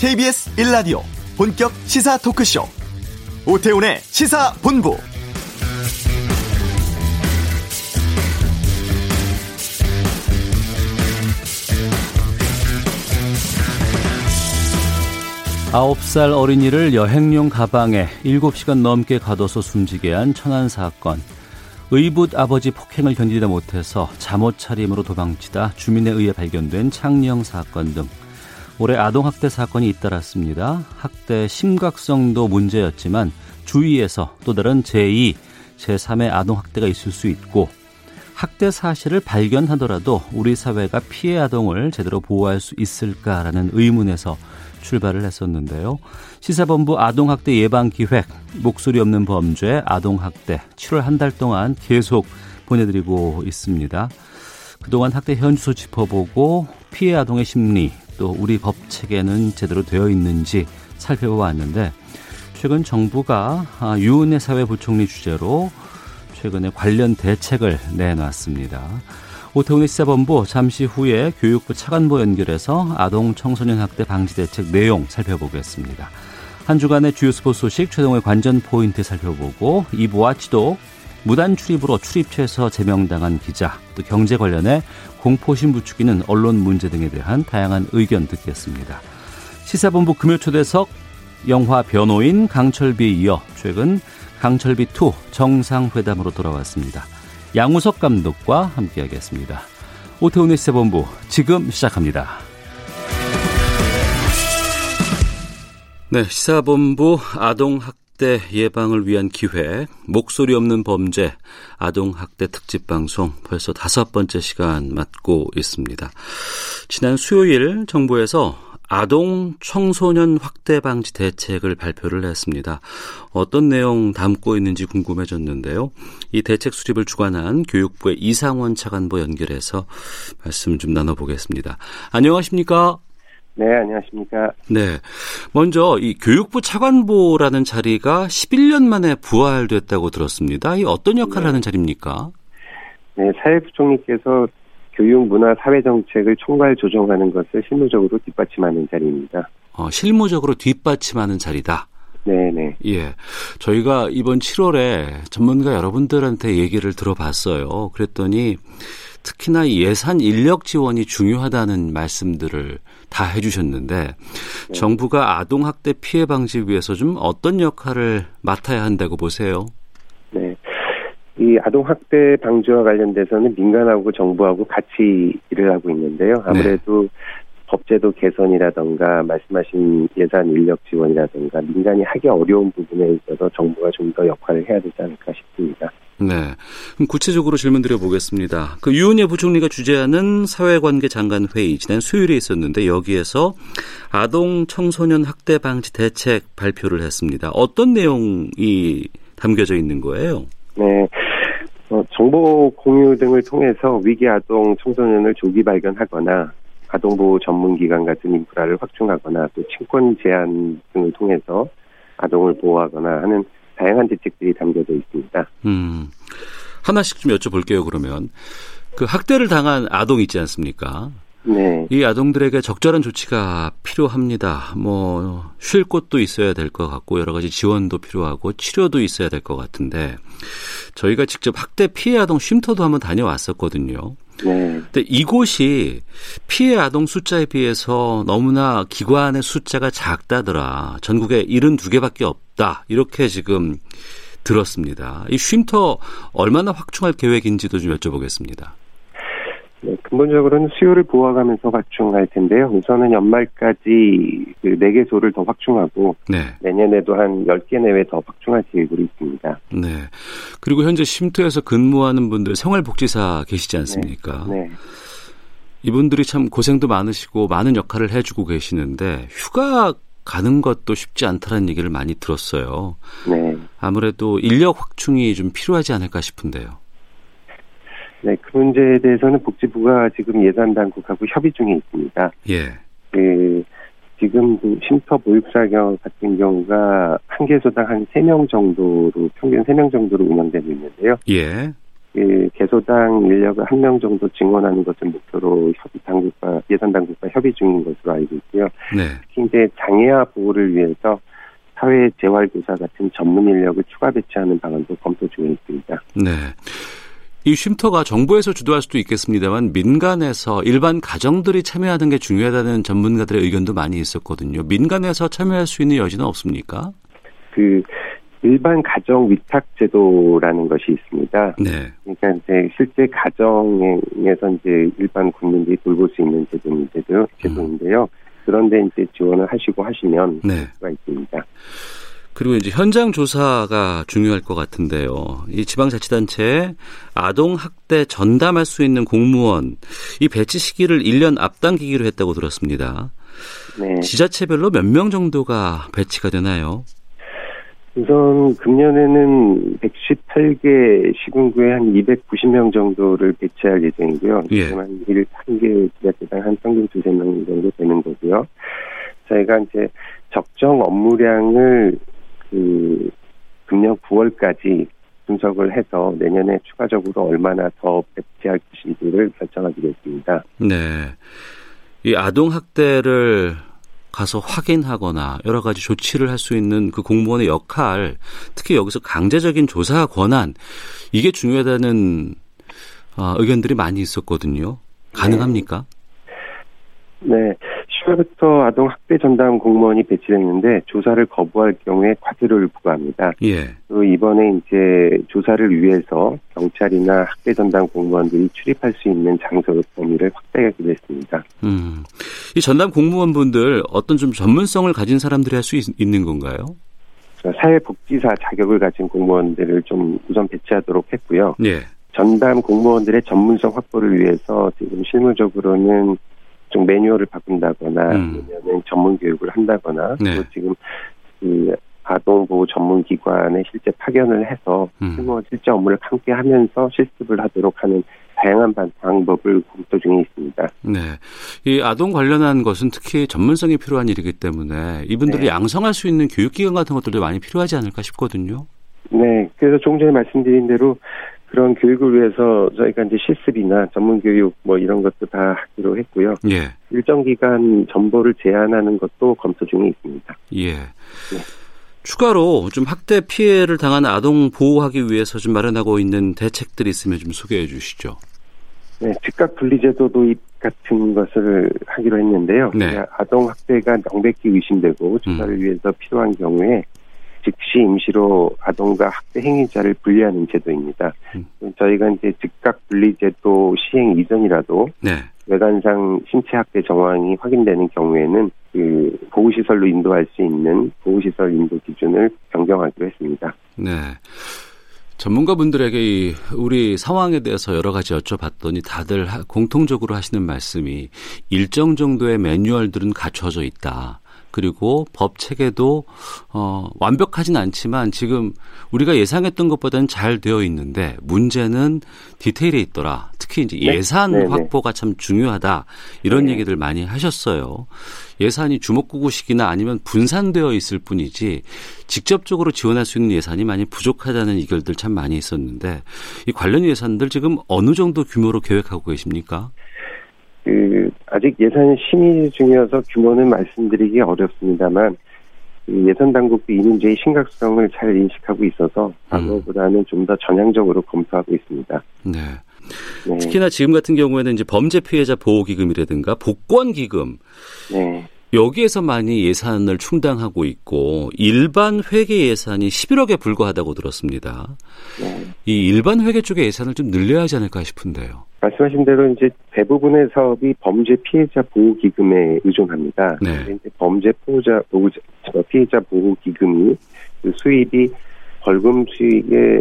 KBS 1라디오 본격 시사 토크쇼 오태훈의 시사본부 아홉 살 어린이를 여행용 가방에 일곱 시간 넘게 가둬서 숨지게 한 천안 사건. 의붓 아버지 폭행을 견디다 못해서 잠옷 차림으로 도망치다 주민에 의해 발견된 창녕 사건 등 올해 아동학대 사건이 잇따랐습니다. 학대 심각성도 문제였지만 주위에서 또 다른 제2, 제3의 아동학대가 있을 수 있고 학대 사실을 발견하더라도 우리 사회가 피해 아동을 제대로 보호할 수 있을까라는 의문에서 출발을 했었는데요. 시사본부 아동학대 예방기획, 목소리 없는 범죄, 아동학대 7월 한 달 동안 계속 보내드리고 있습니다. 그동안 학대 현주소 짚어보고 피해 아동의 심리, 또 우리 법 체계는 제대로 되어 있는지 살펴보았는데 최근 정부가 아, 유은혜 사회부총리 주재로 최근에 관련 대책을 내놨습니다. 오태훈의 시사본부 잠시 후에 교육부 차관보 연결해서 아동 청소년 학대 방지 대책 내용 살펴보겠습니다. 한 주간의 주요 스포츠 소식 최동의 관전 포인트 살펴보고 2부와 지도 무단 출입으로 출입처에서 제명당한 기자 또 경제 관련해 공포심 부추기는 언론 문제 등에 대한 다양한 의견 듣겠습니다. 시사본부 금요초대석 영화 변호인 강철비에 이어 최근 강철비2 정상회담으로 돌아왔습니다. 양우석 감독과 함께하겠습니다. 오태훈의 시사본부 지금 시작합니다. 네, 시사본부 아동학 대 예방을 위한 기회 목소리 없는 범죄 아동 학대 특집 방송 벌써 다섯 번째 시간 맞고 있습니다. 지난 수요일 정부에서 아동 청소년 확대 방지 대책을 발표를 했습니다. 어떤 내용 담고 있는지 궁금해졌는데요. 이 대책 수립을 주관한 교육부의 이상원 차관보 연결해서 말씀 좀 나눠보겠습니다. 안녕하십니까? 네, 안녕하십니까? 네. 먼저 이 교육부 차관보라는 자리가 11년 만에 부활됐다고 들었습니다. 이 어떤 역할을 네. 하는 자리입니까? 네, 사회부총리께서 교육, 문화, 사회 정책을 총괄 조정하는 것을 실무적으로 뒷받침하는 자리입니다. 어, 실무적으로 뒷받침하는 자리다. 네네. 예. 저희가 이번 7월에 전문가 여러분들한테 얘기를 들어봤어요. 그랬더니 특히나 예산 인력 지원이 중요하다는 말씀들을 다 해주셨는데 네. 정부가 아동 학대 피해 방지 위해서 좀 어떤 역할을 맡아야 한다고 보세요? 네. 이 아동 학대 방지와 관련돼서는 민간하고 정부하고 같이 일을 하고 있는데요. 네. 아무래도 네. 법제도 개선이라던가 말씀하신 예산 인력 지원이라던가 민간이 하기 어려운 부분에 있어서 정부가 좀 더 역할을 해야 되지 않을까 싶습니다. 네. 그럼 구체적으로 질문 드려보겠습니다. 그 유은혜 부총리가 주재하는 사회관계 장관 회의 지난 수요일에 있었는데 여기에서 아동 청소년 학대 방지 대책 발표를 했습니다. 어떤 내용이 담겨져 있는 거예요? 네. 어, 정보 공유 등을 통해서 위기 아동 청소년을 조기 발견하거나 아동보호 전문기관 같은 인프라를 확충하거나 또 친권 제한 등을 통해서 아동을 보호하거나 하는 다양한 대책들이 담겨져 있습니다. 음, 하나씩 좀 여쭤볼게요. 그러면 그 학대를 당한 아동 있지 않습니까? 네. 이 아동들에게 적절한 조치가 필요합니다. 뭐 쉴 곳도 있어야 될 것 같고 여러 가지 지원도 필요하고 치료도 있어야 될 것 같은데 저희가 직접 학대 피해 아동 쉼터도 한번 다녀왔었거든요. 네. 근데 이곳이 피해 아동 숫자에 비해서 너무나 기관의 숫자가 작다더라. 전국에 72개밖에 없다. 이렇게 지금 들었습니다. 이 쉼터 얼마나 확충할 계획인지도 좀 여쭤보겠습니다. 네, 근본적으로는 수요를 보호하면서 확충할 텐데요. 우선은 연말까지 그 4개소를 더 확충하고 네. 내년에도 한 10개 내외 더 확충할 계획으로 있습니다. 네. 그리고 현재 쉼터에서 근무하는 분들 생활복지사 계시지 않습니까? 네. 네. 이분들이 참 고생도 많으시고 많은 역할을 해주고 계시는데 휴가 가는 것도 쉽지 않다는 얘기를 많이 들었어요. 네. 아무래도 인력 확충이 좀 필요하지 않을까 싶은데요. 네, 그 문제에 대해서는 복지부가 지금 예산 당국하고 협의 중에 있습니다. 예. 그 지금 그 쉼터 보육사경 같은 경우가 한 개소당 한 세 명 정도로 평균 세 명 정도로 운영되고 있는데요. 예. 그 교도소당 인력을 한 명 정도 증원하는 것을 목표로 협의 당국과 예산 당국과 협의 중인 것으로 알고 있고요. 네. 특히 이제 장애아 보호를 위해서 사회 재활교사 같은 전문 인력을 추가 배치하는 방안도 검토 중에 있습니다. 네. 이 쉼터가 정부에서 주도할 수도 있겠습니다만 민간에서 일반 가정들이 참여하는 게 중요하다는 전문가들의 의견도 많이 있었거든요. 민간에서 참여할 수 있는 여지는 없습니까? 그 일반 가정 위탁 제도라는 것이 있습니다. 네. 그러니까 이제 실제 가정에서 이제 일반 국민들이 돌볼 수 있는 제도인데요. 제도인데요. 그런데 이제 지원을 하시고 하시면 네. 수가 있습니다. 그리고 이제 현장 조사가 중요할 것 같은데요. 이 지방자치단체에 아동 학대 전담할 수 있는 공무원 이 배치 시기를 1년 앞당기기로 했다고 들었습니다. 네. 지자체별로 몇 명 정도가 배치가 되나요? 우선 금년에는 118개 시군구에 한 290명 정도를 배치할 예정이고요. 예. 지금 한 1, 한개 지자체당 한 평균 두세 명 정도 되는 거고요. 저희가 이제 적정 업무량을 그 금년 9월까지 분석을 해서 내년에 추가적으로 얼마나 더 배치할 것인지를 결정하기로 했습니다. 네. 이 아동 학대를 가서 확인하거나 여러 가지 조치를 할 수 있는 그 공무원의 역할, 특히 여기서 강제적인 조사 권한 이게 중요하다는 어, 의견들이 많이 있었거든요. 가능합니까? 네. 10월부터 아동 학대 전담 공무원이 배치됐는데 조사를 거부할 경우에 과태료를 부과합니다. 예. 또 이번에 이제 조사를 위해서 경찰이나 학대 전담 공무원들이 출입할 수 있는 장소 범위를 확대하기로 했습니다. 음. 이 전담 공무원분들 어떤 좀 전문성을 가진 사람들이 할 수 있는 건가요? 사회복지사 자격을 가진 공무원들을 좀 우선 배치하도록 했고요. 예. 전담 공무원들의 전문성 확보를 위해서 지금 실무적으로는 좀 매뉴얼을 바꾼다거나 음. 아니면 전문 교육을 한다거나 네. 또 지금 그 아동보호 전문기관에 실제 파견을 해서 음. 실무 실제 업무를 함께 하면서 실습을 하도록 하는 다양한 방- 방법을 검토 중에 있습니다. 네. 이 아동 관련한 것은 특히 전문성이 필요한 일이기 때문에 이분들을 네. 양성할 수 있는 교육기관 같은 것들도 많이 필요하지 않을까 싶거든요. 네, 그래서 조금 전에 말씀드린 대로 그런 교육을 위해서 저희가 이제 실습이나 전문 교육 뭐 이런 것도 다 하기로 했고요. 예. 일정 기간 전보를 제한하는 것도 검토 중에 있습니다. 예. 추가로 좀 학대 피해를 당한 아동 보호하기 위해서 좀 마련하고 있는 대책들이 있으면 좀 소개해 주시죠. 네, 즉각 분리제도 도입 같은 것을 하기로 했는데요. 네. 아동 학대가 명백히 의심되고 조사를 음. 위해서 필요한 경우에 즉시 임시로 아동과 학대 행위자를 분리하는 제도입니다. 음. 저희가 이제 즉각 분리 제도 시행 이전이라도 네. 외관상 신체 학대 정황이 확인되는 경우에는 그 보호시설로 인도할 수 있는 보호시설 인도 기준을 변경하기로 했습니다. 네. 전문가분들에게 이 우리 상황에 대해서 여러 가지 여쭤봤더니 다들 하- 공통적으로 하시는 말씀이 일정 정도의 매뉴얼들은 갖춰져 있다. 그리고 법 체계도 어 완벽하진 않지만 지금 우리가 예상했던 것보다는 잘 되어 있는데 문제는 디테일에 있더라. 특히 이제 네. 예산 네네. 확보가 참 중요하다. 이런 네. 얘기들 많이 하셨어요. 예산이 주먹구구식이나 아니면 분산되어 있을 뿐이지 직접적으로 지원할 수 있는 예산이 많이 부족하다는 의견들 참 많이 있었는데 이 관련 예산들 지금 어느 정도 규모로 계획하고 계십니까? 그 아직 예산 심의 중이어서 규모는 말씀드리기 어렵습니다만 그 예산 당국도 이 문제의 심각성을 잘 인식하고 있어서 과거보다는 좀더 전향적으로 검토하고 있습니다. 네. 네, 특히나 지금 같은 경우에는 이제 범죄 피해자 보호 기금이라든가 복권 기금 네, 여기에서 많이 예산을 충당하고 있고 일반 회계 예산이 11억에 불과하다고 들었습니다. 네. 이 일반 회계 쪽의 예산을 좀 늘려야 하지 않을까 싶은데요. 말씀하신 대로 이제 대부분의 사업이 범죄 피해자 보호 기금에 의존합니다. 네. 범죄 피해자 보호 피해자 보호 기금이 그 수입이 벌금 수익의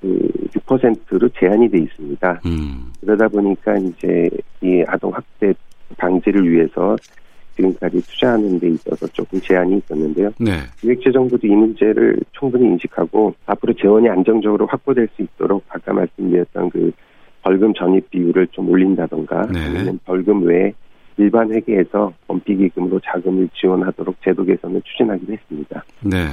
그 6%로 제한이 돼 있습니다. 음. 그러다 보니까 이제 이 아동 학대 방지를 위해서 지금까지 투자하는 데 있어서 조금 제한이 있었는데요. 네. 기획재정부도 이 문제를 충분히 인식하고 앞으로 재원이 안정적으로 확보될 수 있도록 아까 말씀드렸던 그 벌금 전입 비율을 좀 올린다던가 네. 아니면 벌금 외에 일반 회계에서 범피기금으로 자금을 지원하도록 제도 개선을 추진하기로 했습니다. 네.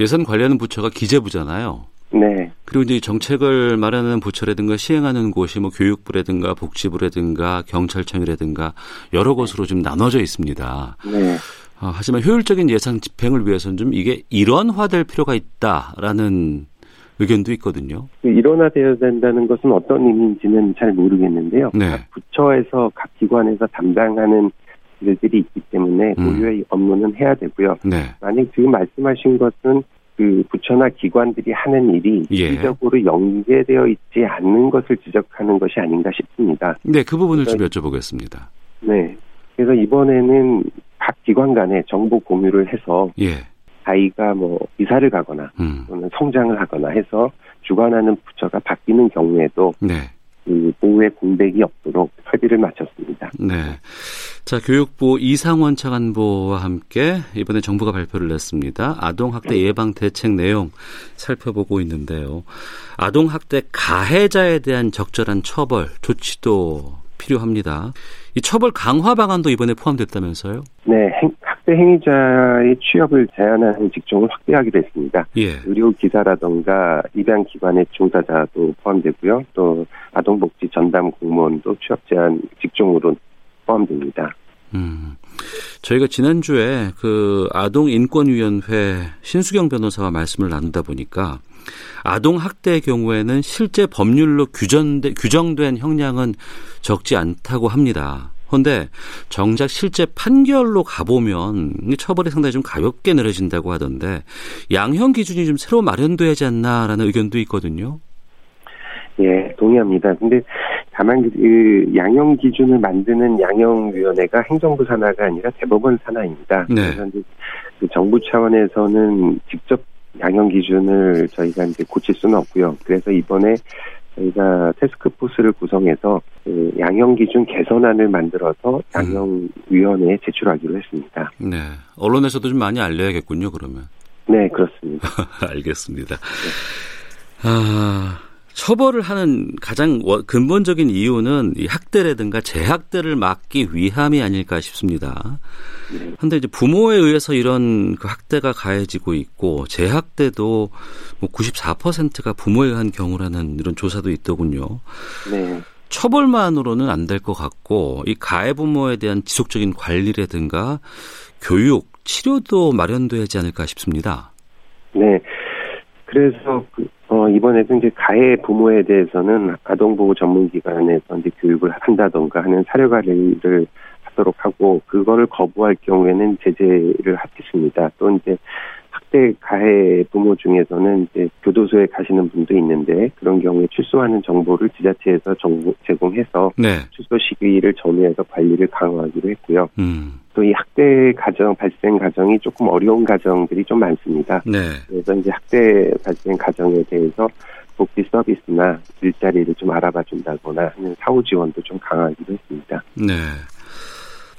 예산 관리하는 부처가 기재부잖아요. 네. 그리고 이제 정책을 마련하는 부처라든가 시행하는 곳이 뭐 교육부라든가 복지부라든가 경찰청이라든가 여러 곳으로 좀 나눠져 있습니다. 네. 어, 하지만 효율적인 예산 집행을 위해서는 좀 이게 일원화될 필요가 있다라는 의견도 있거든요. 그 일원화되어야 된다는 것은 어떤 의미인지는 잘 모르겠는데요. 네. 각 부처에서 각 기관에서 담당하는 일들이 있기 때문에 음. 고유의 업무는 해야 되고요. 네. 만약 지금 말씀하신 것은 그 부처나 기관들이 하는 일이 예. 실질적으로 연계되어 있지 않는 것을 지적하는 것이 아닌가 싶습니다. 네, 그 부분을 좀 여쭤보겠습니다. 네. 그래서 이번에는 각 기관 간에 정보 공유를 해서 예. 아이가 뭐 이사를 가거나 음. 또는 성장을 하거나 해서 주관하는 부처가 바뀌는 경우에도 네. 그 보호의 공백이 없도록 협의를 마쳤습니다. 네. 자, 교육부 이상원 차관보와 함께 이번에 정부가 발표를 냈습니다. 아동학대 예방 대책 내용 살펴보고 있는데요. 아동학대 가해자에 대한 적절한 처벌, 조치도 필요합니다. 이 처벌 강화 방안도 이번에 포함됐다면서요? 네, 행- 학대 행위자의 취업을 제한하는 직종을 확대하기로 했습니다. 예. 의료 기사라던가 입양 기관의 종사자도 포함되고요. 또 아동복지 전담 공무원도 취업 제한 직종으로 포함됩니다. 음. 저희가 지난주에 그 아동인권위원회 신수경 변호사와 말씀을 나누다 보니까 아동학대의 경우에는 실제 법률로 규정된 형량은 적지 않다고 합니다. 그런데 정작 실제 판결로 가보면 이 처벌이 상당히 좀 가볍게 내려진다고 하던데 양형 기준이 좀 새로 마련돼야지 않나라는 의견도 있거든요. 예, 동의합니다. 근데 다만 그 양형 기준을 만드는 양형위원회가 행정부 산하가 아니라 대법원 산하입니다. 네. 그래서 이제 그 정부 차원에서는 직접 양형 기준을 저희가 이제 고칠 수는 없고요. 그래서 이번에 저희가 테스크포스를 구성해서 그 양형 기준 개선안을 만들어서 양형위원회에 제출하기로 했습니다. 네. 언론에서도 좀 많이 알려야겠군요, 그러면. 네, 그렇습니다. 알겠습니다. 아, 처벌을 하는 가장 워- 근본적인 이유는 이 학대라든가 재학대를 막기 위함이 아닐까 싶습니다. 그런데 이제 부모에 의해서 이런 그 학대가 가해지고 있고 재학대도 뭐 94%가 부모에 의한 경우라는 이런 조사도 있더군요. 네. 처벌만으로는 안 될 것 같고 이 가해 부모에 대한 지속적인 관리라든가 교육, 치료도 마련돼야지 않을까 싶습니다. 네. 그래서 그, 어, 이번에도 이제 가해 부모에 대해서는 아동보호 전문기관에서 이제 교육을 한다던가 하는 사료 관리를 하도록 하고 그거를 거부할 경우에는 제재를 하겠습니다. 또 이제 학대 가해 부모 중에서는 이제 교도소에 가시는 분도 있는데 그런 경우에 출소하는 정보를 지자체에서 정보 제공해서 네. 출소 시기를 전후해서 관리를 강화하기로 했고요. 음. 또 이 학대 가정 발생 가정이 조금 어려운 가정들이 좀 많습니다. 네. 그래서 이제 학대 발생 가정에 대해서 복지 서비스나 일자리를 좀 알아봐 준다거나 하는 사후 지원도 좀 강화하기로 했습니다. 네.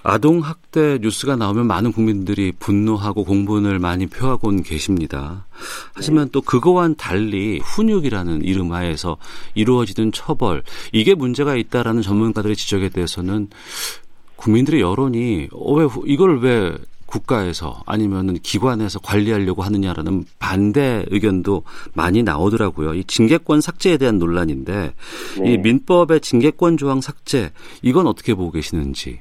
아동 학대 뉴스가 나오면 많은 국민들이 분노하고 공분을 많이 표하곤 계십니다. 하지만 또 그거와는 달리 훈육이라는 이름 하에서 이루어지는 처벌 이게 문제가 있다라는 전문가들의 지적에 대해서는 국민들의 여론이 어, 왜 후- 이걸 왜 국가에서 아니면은 기관에서 관리하려고 하느냐라는 반대 의견도 많이 나오더라고요. 이 징계권 삭제에 대한 논란인데 네. 이 민법의 징계권 조항 삭제 이건 어떻게 보고 계시는지.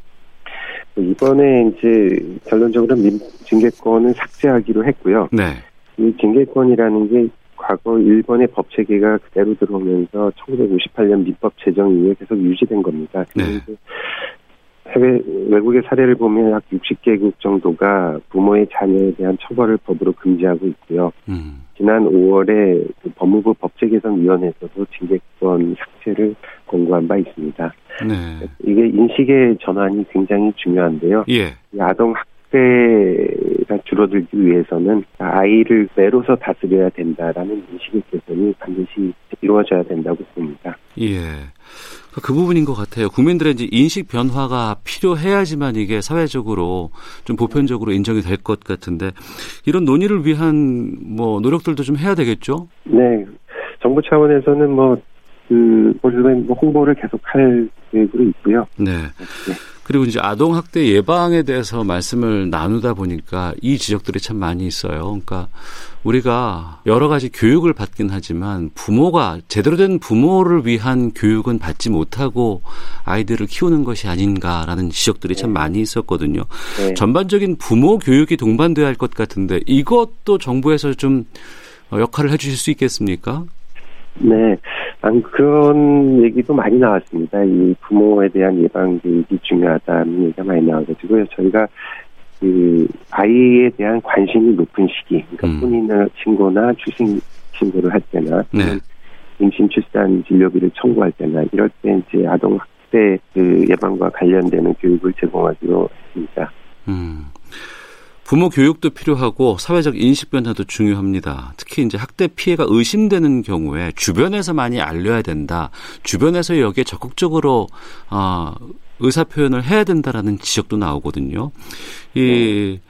이번에 이제 결론적으로 민, 징계권은 삭제하기로 했고요. 네. 이 징계권이라는 게 과거 일본의 법 체계가 그대로 들어오면서 1958년 민법 제정 이후에 계속 유지된 겁니다. 네. 해외 외국의 사례를 보면 약 60개국 정도가 부모의 자녀에 대한 처벌을 법으로 금지하고 있고요. 음. 지난 5월에 그 법무부 법제개선위원회에서도 징계권 삭제를 권고한 바 있습니다. 네. 이게 인식의 전환이 굉장히 중요한데요. 예. 이 아동 학대가 줄어들기 위해서는 아이를 내로서 다스려야 된다라는 인식의 개선이 반드시 이루어져야 된다고 봅니다. 예. 그 부분인 것 같아요. 국민들의 이제 인식 변화가 필요해야지만 이게 사회적으로 좀 보편적으로 인정이 될 것 같은데 이런 논의를 위한 뭐 노력들도 좀 해야 되겠죠? 네, 정부 차원에서는 뭐, 그, 올해 뭐 홍보를 계속 할 계획으로 있고요. 네. 네. 그리고 이제 아동 학대 예방에 대해서 말씀을 나누다 보니까 이 지적들이 참 많이 있어요. 그러니까 우리가 여러 가지 교육을 받긴 하지만 부모가 제대로 된 부모를 위한 교육은 받지 못하고 아이들을 키우는 것이 아닌가라는 지적들이 참 네. 많이 있었거든요. 네. 전반적인 부모 교육이 동반돼야 할 것 같은데 이것도 정부에서 좀 역할을 해주실 수 있겠습니까? 네, 그런 얘기도 많이 나왔습니다. 이 부모에 대한 예방 교육이 중요하다는 얘기가 많이 나와가지고요. 저희가 그 아이에 대한 관심이 높은 시기, 그러니까 음. 혼인 신고나 출생 신고를 할 때나 네. 임신 출산 진료비를 청구할 때나 이럴 때 이제 아동 학대 그 예방과 관련되는 교육을 제공하기로 했습니다. 음. 부모 교육도 필요하고 사회적 인식 변화도 중요합니다. 특히 이제 학대 피해가 의심되는 경우에 주변에서 많이 알려야 된다. 주변에서 여기에 적극적으로 어, 의사 표현을 해야 된다라는 지적도 나오거든요. 이 네.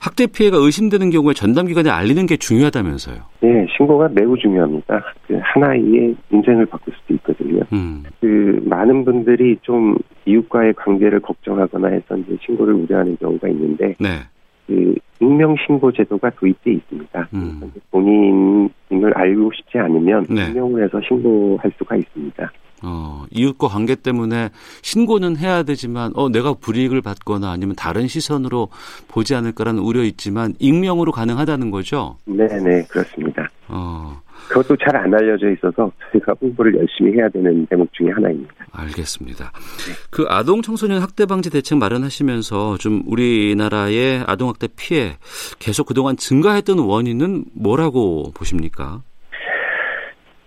학대 피해가 의심되는 경우에 전담 기관에 알리는 게 중요하다면서요? 네, 신고가 매우 중요합니다. 그 하나의 인생을 바꿀 수도 있거든요. 음. 그 많은 분들이 좀 이웃과의 관계를 걱정하거나 해서 이제 신고를 우려하는 경우가 있는데 네. 그 익명 신고 제도가 도입돼 있습니다. 음. 본인을 알고 싶지 않으면 네. 익명을 해서 신고할 수가 있습니다. 어, 이웃과 관계 때문에 신고는 해야 되지만 어 내가 불이익을 받거나 아니면 다른 시선으로 보지 않을까라는 우려 있지만 익명으로 가능하다는 거죠? 네, 네, 그렇습니다. 어. 그것도 잘 안 알려져 있어서 저희가 홍보를 열심히 해야 되는 대목 중에 하나입니다. 알겠습니다. 네. 그 아동 청소년 학대 방지 대책 마련하시면서 좀 우리나라의 아동 학대 피해 계속 그동안 증가했던 원인은 뭐라고 보십니까?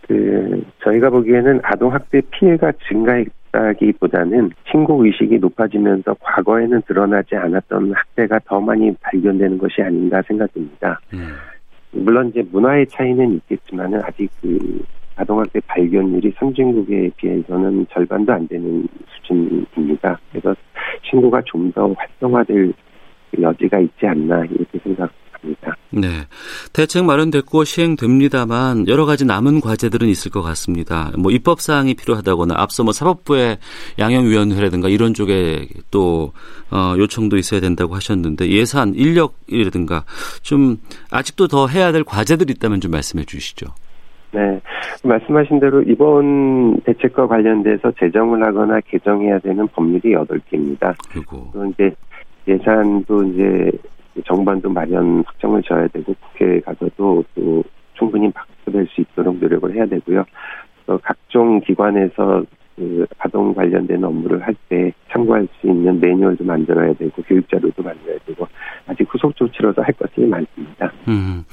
그 저희가 보기에는 아동 학대 피해가 증가했다기보다는 신고 의식이 높아지면서 과거에는 드러나지 않았던 학대가 더 많이 발견되는 것이 아닌가 생각됩니다. 음. 물론 이제 문화의 차이는 있겠지만은 아직 그 아동학대 발견율이 선진국에 비해서는 절반도 안 되는 수준입니다. 그래서 신고가 좀 더 활성화될 여지가 있지 않나 이렇게 생각합니다. 네. 대책 마련됐고 시행됩니다만 여러 가지 남은 과제들은 있을 것 같습니다. 뭐 입법 사항이 필요하다거나 앞서 뭐 사법부의 양형위원회라든가 이런 쪽에 또 어, 요청도 있어야 된다고 하셨는데 예산, 인력이라든가 좀 아직도 더 해야 될 과제들이 있다면 좀 말씀해 주시죠. 네. 말씀하신 대로 이번 대책과 관련돼서 제정을 하거나 개정해야 되는 법률이 8개입니다. 그리고 이제 예산도 이제 정반도 마련 확정을 져야 되고 국회에 가서도 또 충분히 박수될 수 있도록 노력을 해야 되고요. 또 각종 기관에서 그 아동 관련된 업무를 할 때 참고할 수 있는 매뉴얼도 만들어야 되고 교육 자료도 만들어야 되고 아직 후속 조치로서 할 것이 많습니다. 음.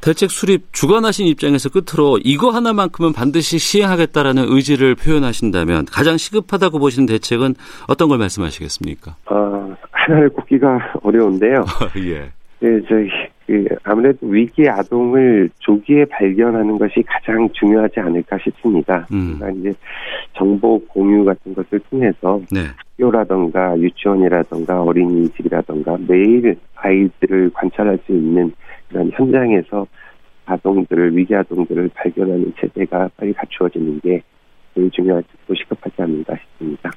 대책 수립 주관하신 입장에서 끝으로 이거 하나만큼은 반드시 시행하겠다라는 의지를 표현하신다면 가장 시급하다고 보시는 대책은 어떤 걸 말씀하시겠습니까? 어, 하나를 꼽기가 어려운데요. 예. 네, 저희 그 아무래도 위기 아동을 조기에 발견하는 것이 가장 중요하지 않을까 싶습니다. 음. 그러니까 이제 정보 공유 같은 것을 통해서 네. 학교라던가 유치원이라던가 어린이집이라던가 매일 아이들을 관찰할 수 있는 그런 현장에서 아동들을 위기 아동들을 발견하는 체제가 빨리 갖추어지는 게 제일 중요하고 시급하지 않는가 싶습니다.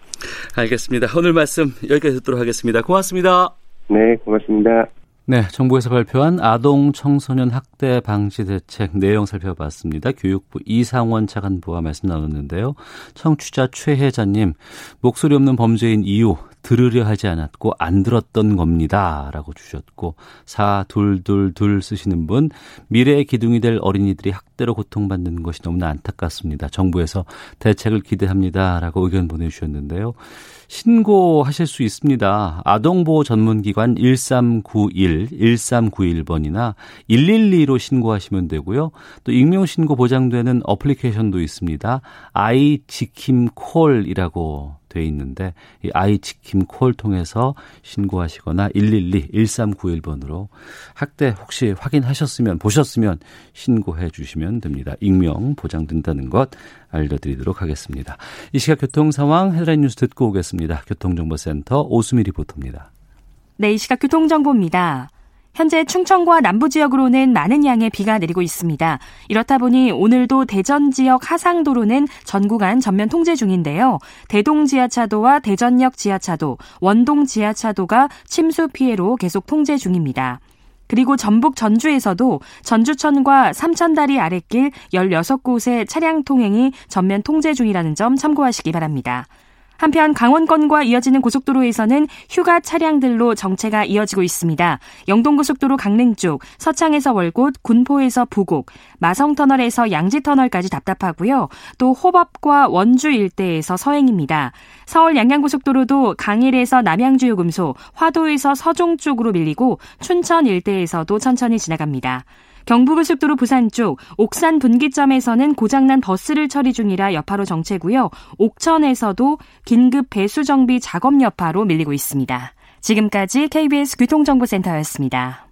알겠습니다. 오늘 말씀 여기까지 듣도록 하겠습니다. 고맙습니다. 네, 고맙습니다. 네, 정부에서 발표한 아동 청소년 학대 방지 대책 내용 살펴봤습니다. 교육부 이상원 차관부와 말씀 나눴는데요. 청취자 최혜자님, 목소리 없는 범죄인 이유 들으려 하지 않았고 안 들었던 겁니다. 라고 주셨고 4222 쓰시는 분 미래의 기둥이 될 어린이들이 학대로 고통받는 것이 너무나 안타깝습니다. 정부에서 대책을 기대합니다. 라고 의견 보내주셨는데요. 신고하실 수 있습니다. 아동보호 전문기관 1391, 1391번이나 112로 신고하시면 되고요. 또 익명신고 보장되는 어플리케이션도 있습니다. 아이 지킴 콜이라고 돼 있는데 이 아이치킨 콜 통해서 신고하시거나 112 1391번으로 학대 혹시 확인하셨으면 보셨으면 신고해 주시면 됩니다. 익명 보장된다는 것 알려드리도록 하겠습니다. 이 시각 교통 상황 헤드라인 뉴스 듣고 오겠습니다. 교통정보센터 오수미 리포터입니다. 네, 이 시각 교통정보입니다. 현재 충청과 남부 지역으로는 많은 양의 비가 내리고 있습니다. 이렇다 보니 오늘도 대전 지역 하상도로는 전 구간 전면 통제 중인데요. 대동 지하차도와 대전역 지하차도, 원동 지하차도가 침수 피해로 계속 통제 중입니다. 그리고 전북 전주에서도 전주천과 삼천다리 아랫길 16곳의 차량 통행이 전면 통제 중이라는 점 참고하시기 바랍니다. 한편 강원권과 이어지는 고속도로에서는 휴가 차량들로 정체가 이어지고 있습니다. 영동고속도로 강릉 쪽, 서창에서 월곶, 군포에서 부곡, 마성터널에서 양지터널까지 답답하고요. 또 호법과 원주 일대에서 서행입니다. 서울 양양고속도로도 강일에서 남양주 요금소, 화도에서 서종 쪽으로 밀리고 춘천 일대에서도 천천히 지나갑니다. 경부고속도로 부산 쪽 옥산 분기점에서는 고장난 버스를 처리 중이라 여파로 정체고요. 옥천에서도 긴급 배수 정비 작업 여파로 밀리고 있습니다. 지금까지 KBS 교통정보센터였습니다.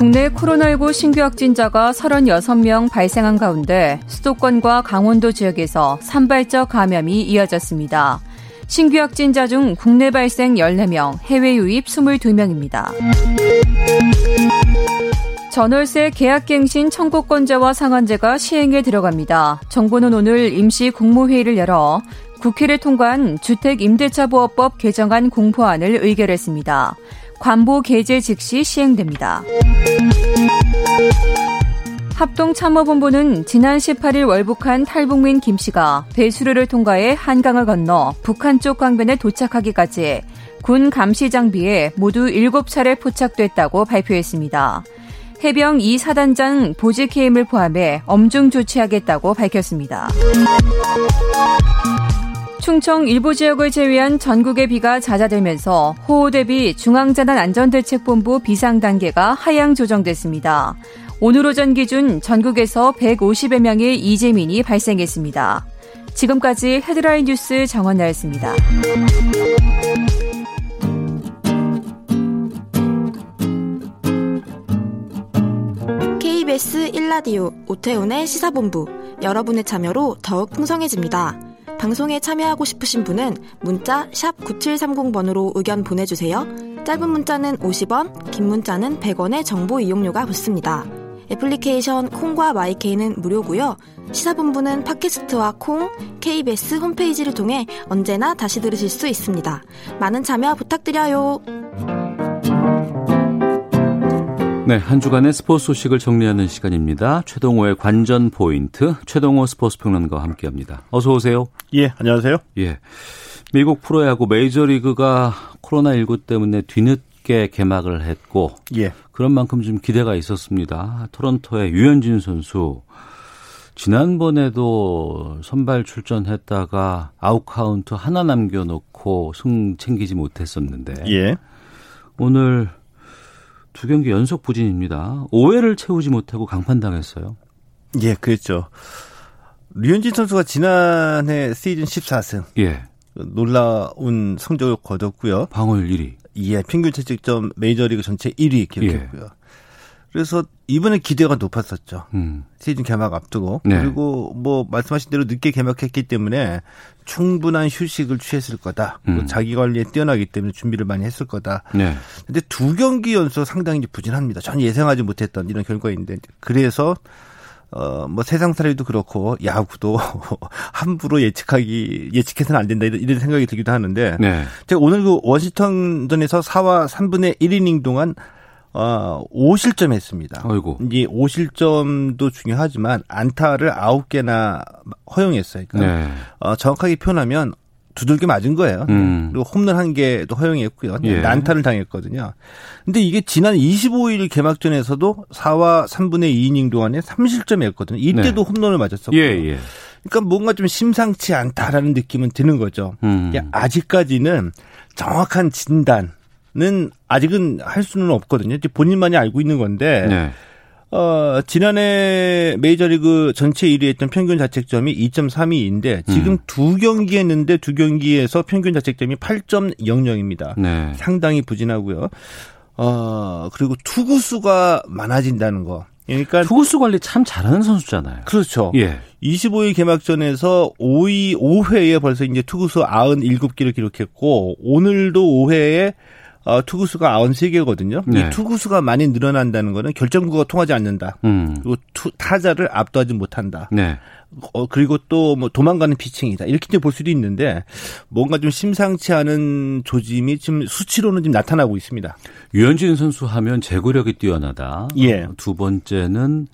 국내 코로나19 신규 확진자가 36명 발생한 가운데 수도권과 강원도 지역에서 산발적 감염이 이어졌습니다. 신규 확진자 중 국내 발생 14명, 해외 유입 22명입니다. 전월세 계약갱신 청구권자와 상한제가 시행에 들어갑니다. 정부는 오늘 임시 국무회의를 열어 국회를 통과한 주택임대차보호법 개정안 공포안을 의결했습니다. 관보 개제 즉시 시행됩니다. 합동참모본부는 지난 18일 월북한 탈북민 김 씨가 배수로를 통과해 한강을 건너 북한 쪽 강변에 도착하기까지 군 감시 장비에 모두 7차례 포착됐다고 발표했습니다. 해병 2사단장 보직 해임을 포함해 엄중 조치하겠다고 밝혔습니다. 충청 일부 지역을 제외한 전국의 비가 잦아들면서 호우 대비 중앙재난 안전대책본부 비상단계가 하향 조정됐습니다. 오늘 오전 기준 전국에서 150여 명의 이재민이 발생했습니다. 지금까지 헤드라인 뉴스 정원나였습니다. KBS 1라디오 오태훈의 시사본부 여러분의 참여로 더욱 풍성해집니다. 방송에 참여하고 싶으신 분은 문자 9730번으로 의견 보내주세요. 짧은 문자는 50원, 긴 문자는 100원의 정보 이용료가 붙습니다. 애플리케이션 콩과 마이케이는 무료고요. 시사본부는 팟캐스트와 콩, KBS 홈페이지를 통해 언제나 다시 들으실 수 있습니다. 많은 참여 부탁드려요. 네, 한 주간의 스포츠 소식을 정리하는 시간입니다. 최동호의 관전 포인트, 최동호 스포츠 평론가와 함께합니다. 어서 오세요. 예, 안녕하세요. 예, 미국 프로야구 메이저리그가 코로나19 때문에 뒤늦게 개막을 했고, 예. 그런 만큼 좀 기대가 있었습니다. 토론토의 류현진 선수 지난번에도 선발 출전했다가 아웃카운트 하나 남겨놓고 승 챙기지 못했었는데 예. 오늘 두 경기 연속 부진입니다. 5회를 채우지 못하고 강판당했어요. 예, 그랬죠. 류현진 선수가 지난해 시즌 14승. 예. 놀라운 성적을 거뒀고요. 방어율 1위. 예, 평균 채찍점 메이저리그 전체 1위 기록했고요. 예. 그래서 이번에 기대가 높았었죠. 음. 시즌 개막 앞두고 네. 그리고 뭐 말씀하신 대로 늦게 개막했기 때문에 충분한 휴식을 취했을 거다. 음. 자기 관리에 뛰어나기 때문에 준비를 많이 했을 거다. 네. 근데 두 경기 연속 상당히 부진합니다. 전 예상하지 못했던 이런 결과인데 그래서 어, 뭐 세상살이도 그렇고 야구도 함부로 예측하기 예측해서는 안 된다 이런, 이런 생각이 들기도 하는데 네. 제가 오늘 그 워싱턴전에서 4와 3분의 1이닝 동안 어, 5실점 했습니다. 아이고. 이 5실점도 중요하지만 안타를 9개나 허용했어요. 그러니까 네. 어, 정확하게 표현하면 두들겨 맞은 거예요. 음. 그리고 홈런 한 개도 허용했고요. 예. 난타를 당했거든요. 근데 이게 지난 25일 개막전에서도 4와 3분의 2이닝 동안에 3실점 했거든요. 이때도 네. 홈런을 맞았었고. 예, 예. 그러니까 뭔가 좀 심상치 않다라는 느낌은 드는 거죠. 음. 아직까지는 정확한 진단은 아직은 할 수는 없거든요. 본인만이 알고 있는 건데 네. 어, 지난해 메이저리그 전체 1위 했던 평균 자책점이 2.32인데 지금 음. 두 경기 했는데 두 경기에서 평균 자책점이 8.00입니다. 네. 상당히 부진하고요. 어, 그리고 투구수가 많아진다는 거. 그러니까 투구수 관리 참 잘하는 선수잖아요. 그렇죠. 예. 25일 개막전에서 5위 5회에 벌써 이제 투구수 97개를 기록했고 오늘도 5회에 어, 투구수가 93개거든요. 네. 이 투구수가 많이 늘어난다는 거는 결정구가 통하지 않는다. 음. 그리고 투, 타자를 압도하지 못한다. 네. 어, 그리고 또 뭐 도망가는 피칭이다. 이렇게 볼 수도 있는데 뭔가 좀 심상치 않은 조짐이 지금 수치로는 좀 나타나고 있습니다. 유현진 선수 하면 제구력이 뛰어나다. 예. 어, 두 번째는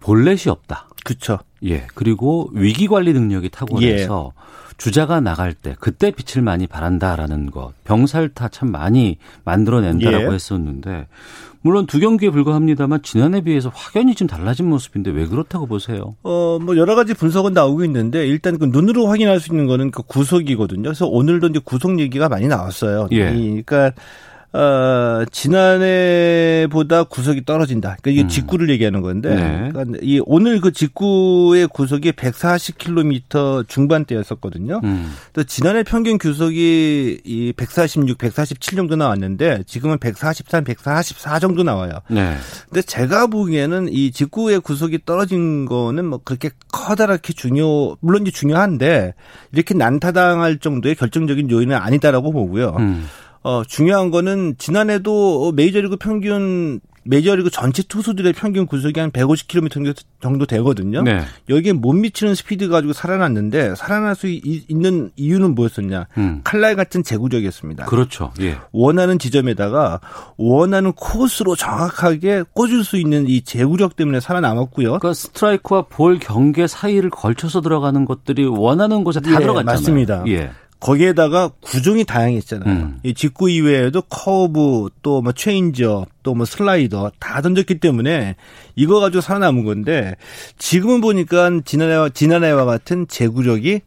볼넷이 없다. 그렇죠. 예. 그리고 위기 관리 능력이 탁월해서 예. 주자가 나갈 때 그때 빛을 많이 발한다라는 것 병살타 참 많이 만들어낸다라고 예. 했었는데 물론 두 경기에 불과합니다만 지난해 비해서 확연히 좀 달라진 모습인데 왜 그렇다고 보세요? 어, 뭐 여러 가지 분석은 나오고 있는데 일단 그 눈으로 확인할 수 있는 거는 그 구속이거든요. 그래서 오늘도 이제 구속 얘기가 많이 나왔어요. 예. 그러니까 어, 지난해보다 구속이 떨어진다. 그러니까 이게 음. 직구를 얘기하는 건데, 네. 그러니까 이 오늘 그 직구의 구속이 140km 중반대였었거든요. 음. 또 지난해 평균 구속이 이 146, 147 정도 나왔는데 지금은 143, 144 정도 나와요. 네. 근데 제가 보기에는 이 직구의 구속이 떨어진 거는 뭐 그렇게 커다랗게 중요, 물론 이제 중요한데 이렇게 난타당할 정도의 결정적인 요인은 아니다라고 보고요. 음. 어, 중요한 거는 지난해도 메이저리그 평균 메이저리그 전체 투수들의 평균 구속이 한 150km 정도 되거든요. 네. 여기에 못 미치는 스피드 가지고 살아났는데 살아날 수 있는 이유는 뭐였었냐? 음. 칼날 같은 제구력이었습니다. 그렇죠. 예. 원하는 지점에다가 원하는 코스로 정확하게 꽂을 수 있는 이 제구력 때문에 살아남았고요. 그러니까 스트라이크와 볼 경계 사이를 걸쳐서 들어가는 것들이 원하는 곳에 다 예, 들어갔잖아요. 맞습니다. 예. 거기에다가 구종이 다양했잖아요. 음. 이 직구 이외에도 커브 또 뭐 체인지업 또 뭐 슬라이더 다 던졌기 때문에 이거 가지고 살아남은 건데 지금은 보니까 지난해와 지난해와 같은 제구력이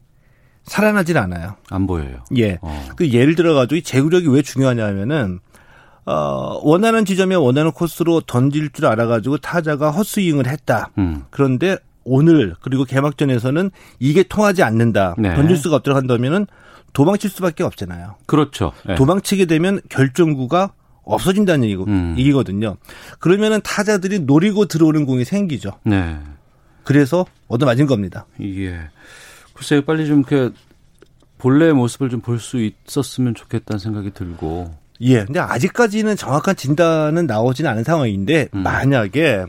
살아나질 않아요. 안 보여요. 예. 어. 그 예를 들어 가지고 이 제구력이 왜 중요하냐면은 어, 원하는 지점에 원하는 코스로 던질 줄 알아가지고 타자가 헛스윙을 했다. 음. 그런데 오늘 그리고 개막전에서는 이게 통하지 않는다. 네. 던질 수가 없도록 한다면은 도망칠 수밖에 없잖아요. 그렇죠. 네. 도망치게 되면 결정구가 없어진다는 얘기고, 음. 얘기거든요. 그러면은 타자들이 노리고 들어오는 공이 생기죠. 네. 그래서 얻어맞은 겁니다. 예. 글쎄요, 빨리 좀그 본래의 모습을 좀 볼 수 있었으면 좋겠다는 생각이 들고. 예. 근데 아직까지는 정확한 진단은 나오지는 않은 상황인데 음. 만약에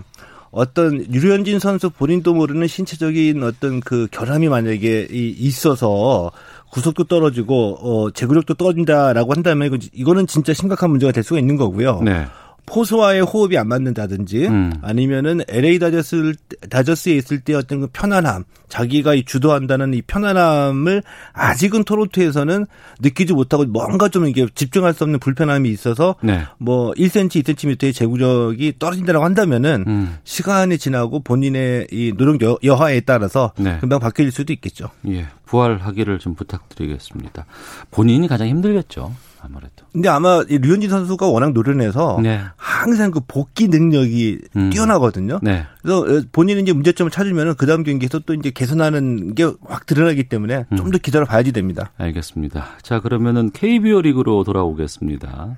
어떤 유현진 선수 본인도 모르는 신체적인 어떤 그 결함이 만약에 있어서 구속도 떨어지고 어 제구력도 떨어진다라고 한다면 이거는 진짜 심각한 문제가 될 수가 있는 거고요. 네. 포수와의 호흡이 안 맞는다든지 음. 아니면은 LA 다저스 다저스에 있을 때 어떤 그 편안함, 자기가 이 주도한다는 이 편안함을 아직은 토론토에서는 느끼지 못하고 뭔가 좀 이게 집중할 수 없는 불편함이 있어서 네. 뭐 1cm, 2cm의 제구력이 떨어진다라고 한다면은 음. 시간이 지나고 본인의 이 노력 여하에 따라서 네. 금방 바뀔 수도 있겠죠. 예. 부활하기를 좀 부탁드리겠습니다. 본인이 가장 힘들겠죠. 아무래도. 근데 아마 류현진 선수가 워낙 노련해서 네. 항상 그 복귀 능력이 음. 뛰어나거든요. 네. 그래서 어, 본인이 이제 문제점을 찾으면 그 다음 경기에서 또 이제 개선하는 게 확 드러나기 때문에 음. 좀더 기다려 봐야지 됩니다. 알겠습니다. 자 그러면은 KBO 리그로 돌아오겠습니다.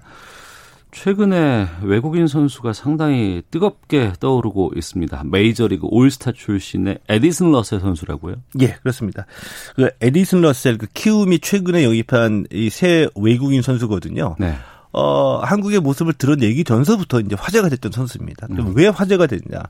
최근에 외국인 선수가 상당히 뜨겁게 떠오르고 있습니다. 메이저리그 올스타 출신의 에디슨 러셀 선수라고요? 예, 그렇습니다. 그 에디슨 러셀 그 키움이 최근에 영입한 이 새 외국인 선수거든요. 네. 어, 한국의 모습을 드러내기 전서부터 이제 화제가 됐던 선수입니다. 그럼 음. 왜 화제가 됐냐?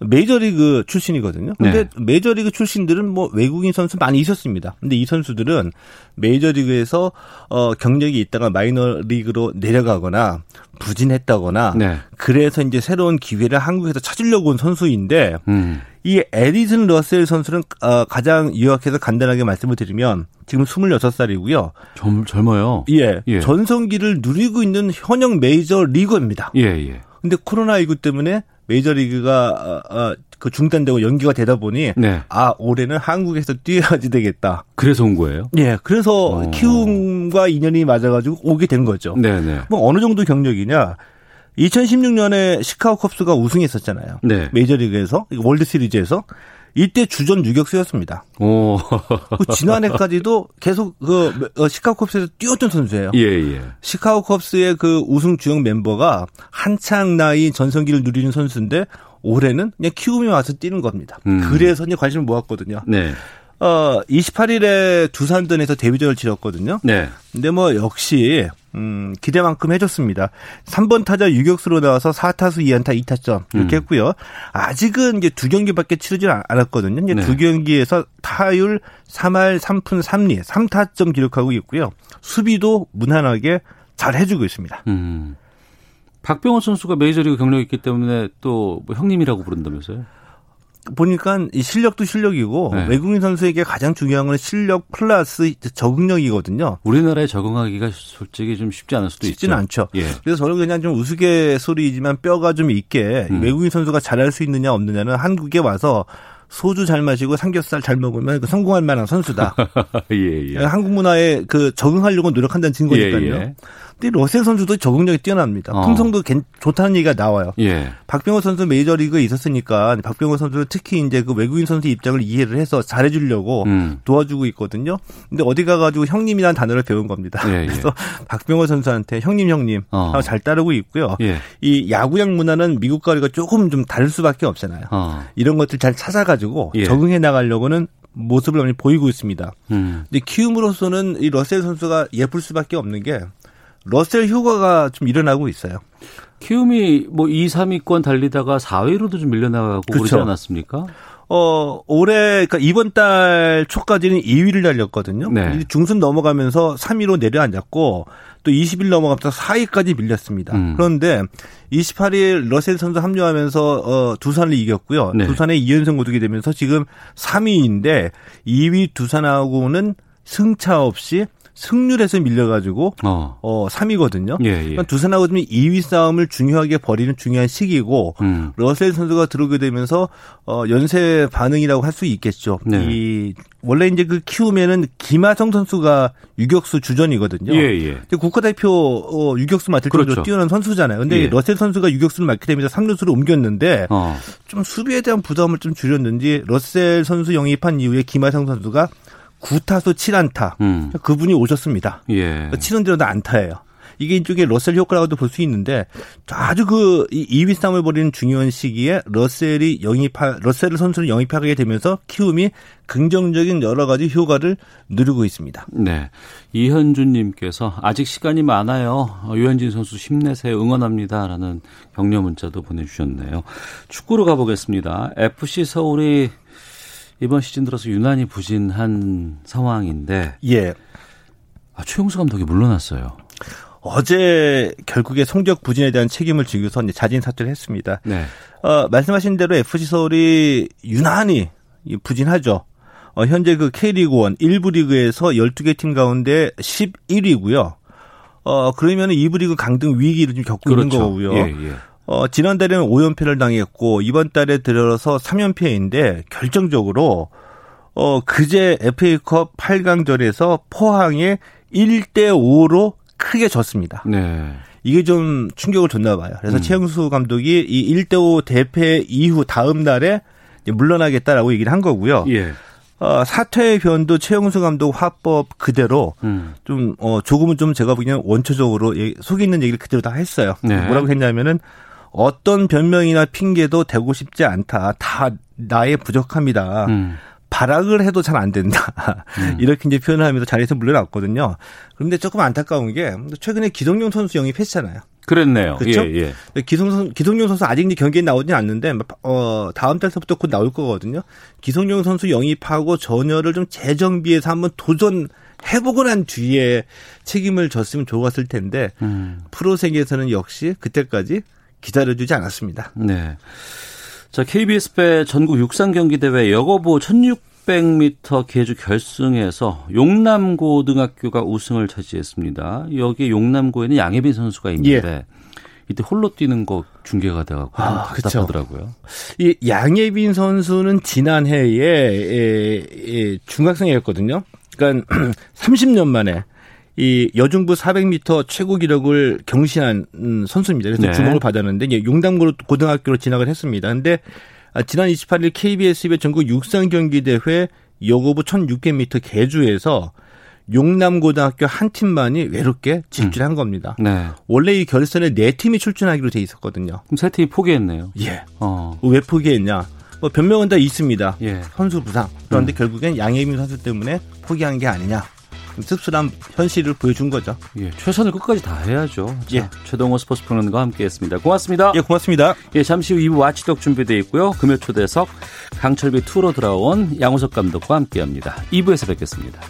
메이저리그 출신이거든요. 근데 네. 메이저리그 출신들은 뭐 외국인 선수 많이 있었습니다. 근데 이 선수들은 메이저리그에서 어 경력이 있다가 마이너리그로 내려가거나 부진했다거나 네. 그래서 이제 새로운 기회를 한국에서 찾으려고 온 선수인데 음. 이 에디슨 러셀 선수는 어 가장 요약해서 간단하게 말씀을 드리면 지금 26살이고요. 젊, 젊어요. 예, 예. 전성기를 누리고 있는 현역 메이저리거입니다. 예, 예. 근데 코로나19 때문에 메이저리그가 어, 어, 그 중단되고 연기가 되다 보니 네. 아 올해는 한국에서 뛰어야지 되겠다. 그래서 온 거예요? 예, 그래서 어. 키움과 인연이 맞아가지고 오게 된 거죠. 네, 네. 뭐 어느 정도 경력이냐? 2016년에 시카고 컵스가 우승했었잖아요. 네. 메이저리그에서 월드 시리즈에서 이때 주전 유격수였습니다. 오. 그 지난해까지도 계속 그 어, 시카고 컵스에서 뛰었던 선수예요. 예, 예. 시카고 컵스의 그 우승 주역 멤버가 한창 나이 전성기를 누리는 선수인데 올해는 그냥 키움에 와서 뛰는 겁니다. 음. 그래서 이제 관심을 모았거든요. 네. 어, 28일에 두산전에서 데뷔전을 치렀거든요. 네. 근데 뭐 역시 음, 기대만큼 해줬습니다. 3번 타자 유격수로 나와서 4타수 2안타 2타점 이렇게 음. 했고요. 아직은 이제 두 경기밖에 치르지 않았거든요. 이제 네. 두 경기에서 타율 3할 3푼 3리 3타점 기록하고 있고요. 수비도 무난하게 잘 해주고 있습니다. 음. 박병호 선수가 메이저리그 경력이 있기 때문에 또 뭐 형님이라고 부른다면서요? 보니까 이 실력도 실력이고 네. 외국인 선수에게 가장 중요한 건 실력 플러스 적응력이거든요. 우리나라에 적응하기가 솔직히 좀 쉽지 않을 수도 쉽지는 있죠. 않죠. 예. 그래서 저는 그냥 좀 우스갯소리이지만 뼈가 좀 있게 음. 외국인 선수가 잘할 수 있느냐 없느냐는 한국에 와서 소주 잘 마시고 삼겹살 잘 먹으면 그 성공할 만한 선수다. 예, 예. 한국 문화에 그 적응하려고 노력한다는 증거니까요. 예, 예. 근데 러셀 선수도 적응력이 뛰어납니다. 어. 품성도 좋다는 얘기가 나와요. 예. 박병호 선수 메이저리그에 있었으니까 박병호 선수는 특히 이제 그 외국인 선수 입장을 이해를 해서 잘해주려고 음. 도와주고 있거든요. 근데 어디 가가지고 형님이라는 단어를 배운 겁니다. 예, 예. 그래서 박병호 선수한테 형님 형님 어. 잘 따르고 있고요. 예. 이 야구장 문화는 미국과 우리가 조금 좀 다를 수밖에 없잖아요. 어. 이런 것들 잘 찾아가지고 예. 적응해 나가려고는 모습을 많이 보이고 있습니다. 음. 근데 키움으로서는 이 러셀 선수가 예쁠 수밖에 없는 게 러셀 효과가 좀 일어나고 있어요. 키움이 뭐 2, 3위권 달리다가 4위로도 좀 밀려나가고 그렇죠. 그러지 않았습니까? 어, 올해, 그러니까 이번 달 초까지는 2위를 달렸거든요. 네. 중순 넘어가면서 3위로 내려앉았고, 또 20일 넘어가면서 4위까지 밀렸습니다. 음. 그런데 28일 러셀 선수 합류하면서, 어, 두산을 이겼고요. 네. 두산에 2연승 거두게 되면서 지금 3위인데, 2위 두산하고는 승차 없이 승률에서 밀려가지고 어, 어 3위거든요. 예, 예. 그러니까 두산하고 좀 2위 싸움을 중요하게 벌이는 중요한 시기고 음. 러셀 선수가 들어오게 되면서 어 연쇄 반응이라고 할 수 있겠죠. 네. 이 원래 이제 그 키우면은 김하성 선수가 유격수 주전이거든요. 예, 예. 국가대표 어, 유격수 맡을 정도로 그렇죠. 뛰어난 선수잖아요. 근데 예. 러셀 선수가 유격수를 맡게 되면서 3루수로 옮겼는데 어. 좀 수비에 대한 부담을 좀 줄였는지 러셀 선수 영입한 이후에 김하성 선수가 9타수 7안타. 음. 그분이 오셨습니다. 예. 7은 대로 안타예요. 이게 이쪽에 러셀 효과라고도 볼 수 있는데 아주 그 2위 싸움을 벌이는 중요한 시기에 러셀이 영입하 러셀 선수를 영입하게 되면서 키움이 긍정적인 여러 가지 효과를 누리고 있습니다. 네. 이현준 님께서 아직 시간이 많아요. 유현진 선수 힘내세요. 응원합니다라는 격려 문자도 보내 주셨네요. 축구로 가 보겠습니다. FC 서울이 이번 시즌 들어서 유난히 부진한 상황인데 예. 아, 최용수 감독이 물러났어요. 어제 결국에 성적 부진에 대한 책임을 지고서 이제 자진 사퇴를 했습니다. 네. 어, 말씀하신 대로 FC 서울이 유난히 부진하죠. 어, 현재 그 K리그 1 1부 리그에서 12개 팀 가운데 11위고요. 어, 그러면 2부 리그 강등 위기를 좀 겪고 그렇죠. 있는 거고요. 예, 예. 어, 지난달에는 5연패를 당했고 이번 달에 들어서 3연패인데 결정적으로 어, 그제 FA컵 8강전에서 포항에 1대 5로 크게 졌습니다. 네. 이게 좀 충격을 줬나 봐요. 그래서 음. 최영수 감독이 이 1대 5 대패 이후 다음 날에 물러나겠다라고 얘기를 한 거고요. 예. 어, 사퇴의 변도 최영수 감독 화법 그대로 음. 좀, 어, 조금은 좀 제가 보기에는 원초적으로 속에 있는 얘기를 그대로 다 했어요. 네. 뭐라고 했냐면은 어떤 변명이나 핑계도 대고 싶지 않다. 다 나의 부족합니다. 음. 발악을 해도 잘 안 된다. 음. 이렇게 이제 표현을 하면서 자리에서 물러났거든요. 그런데 조금 안타까운 게 최근에 기성용 선수 영입했잖아요. 그랬네요. 그렇죠? 예, 예. 기성 기성용 선수 아직 이제 경기에 나오지 않는데 어 다음 달부터 곧 나올 거거든요. 기성용 선수 영입하고 전열을 좀 재정비해서 한번 도전 해보고 난 뒤에 책임을 졌으면 좋았을 텐데 음. 프로 세계에서는 역시 그때까지 기다려주지 않았습니다. 네. 자, KBS 배 전국 육상 경기 대회 여고부 1600m 계주 결승에서 용남고등학교가 우승을 차지했습니다. 여기 용남고에는 양혜빈 선수가 있는데 예. 이때 홀로 뛰는 거 중계가 돼갖고 아, 답답하더라고요. 이 양예빈 선수는 지난해에 에, 에, 중학생이었거든요. 그러니까 30년 만에 이 여중부 400m 최고 기록을 경신한 음, 선수입니다. 그래서 네. 주목을 받았는데 이제 용담고 고등학교로 진학을 했습니다. 근데 아, 지난 28일 KBS 입의 전국 육상 경기 대회 여고부 1600m 개주에서 용남고등학교 한 팀만이 외롭게 집질한 음. 겁니다. 네. 원래 이 결선에 네 팀이 출전하기로 돼 있었거든요. 그럼 세 팀이 포기했네요. 예. 어. 왜 포기했냐? 뭐 변명은 다 있습니다. 예. 선수 부상. 그런데 음. 결국엔 양혜민 선수 때문에 포기한 게 아니냐. 씁쓸한 현실을 보여준 거죠. 예, 최선을 끝까지 다 해야죠. 자, 예. 최동호 스포츠 평론가 함께했습니다. 고맙습니다. 예, 고맙습니다. 예, 잠시 후 2부 와치독 준비되어 있고요. 금요 초대석 강철비 투로 돌아온 양호석 감독과 함께합니다. 2부에서 뵙겠습니다.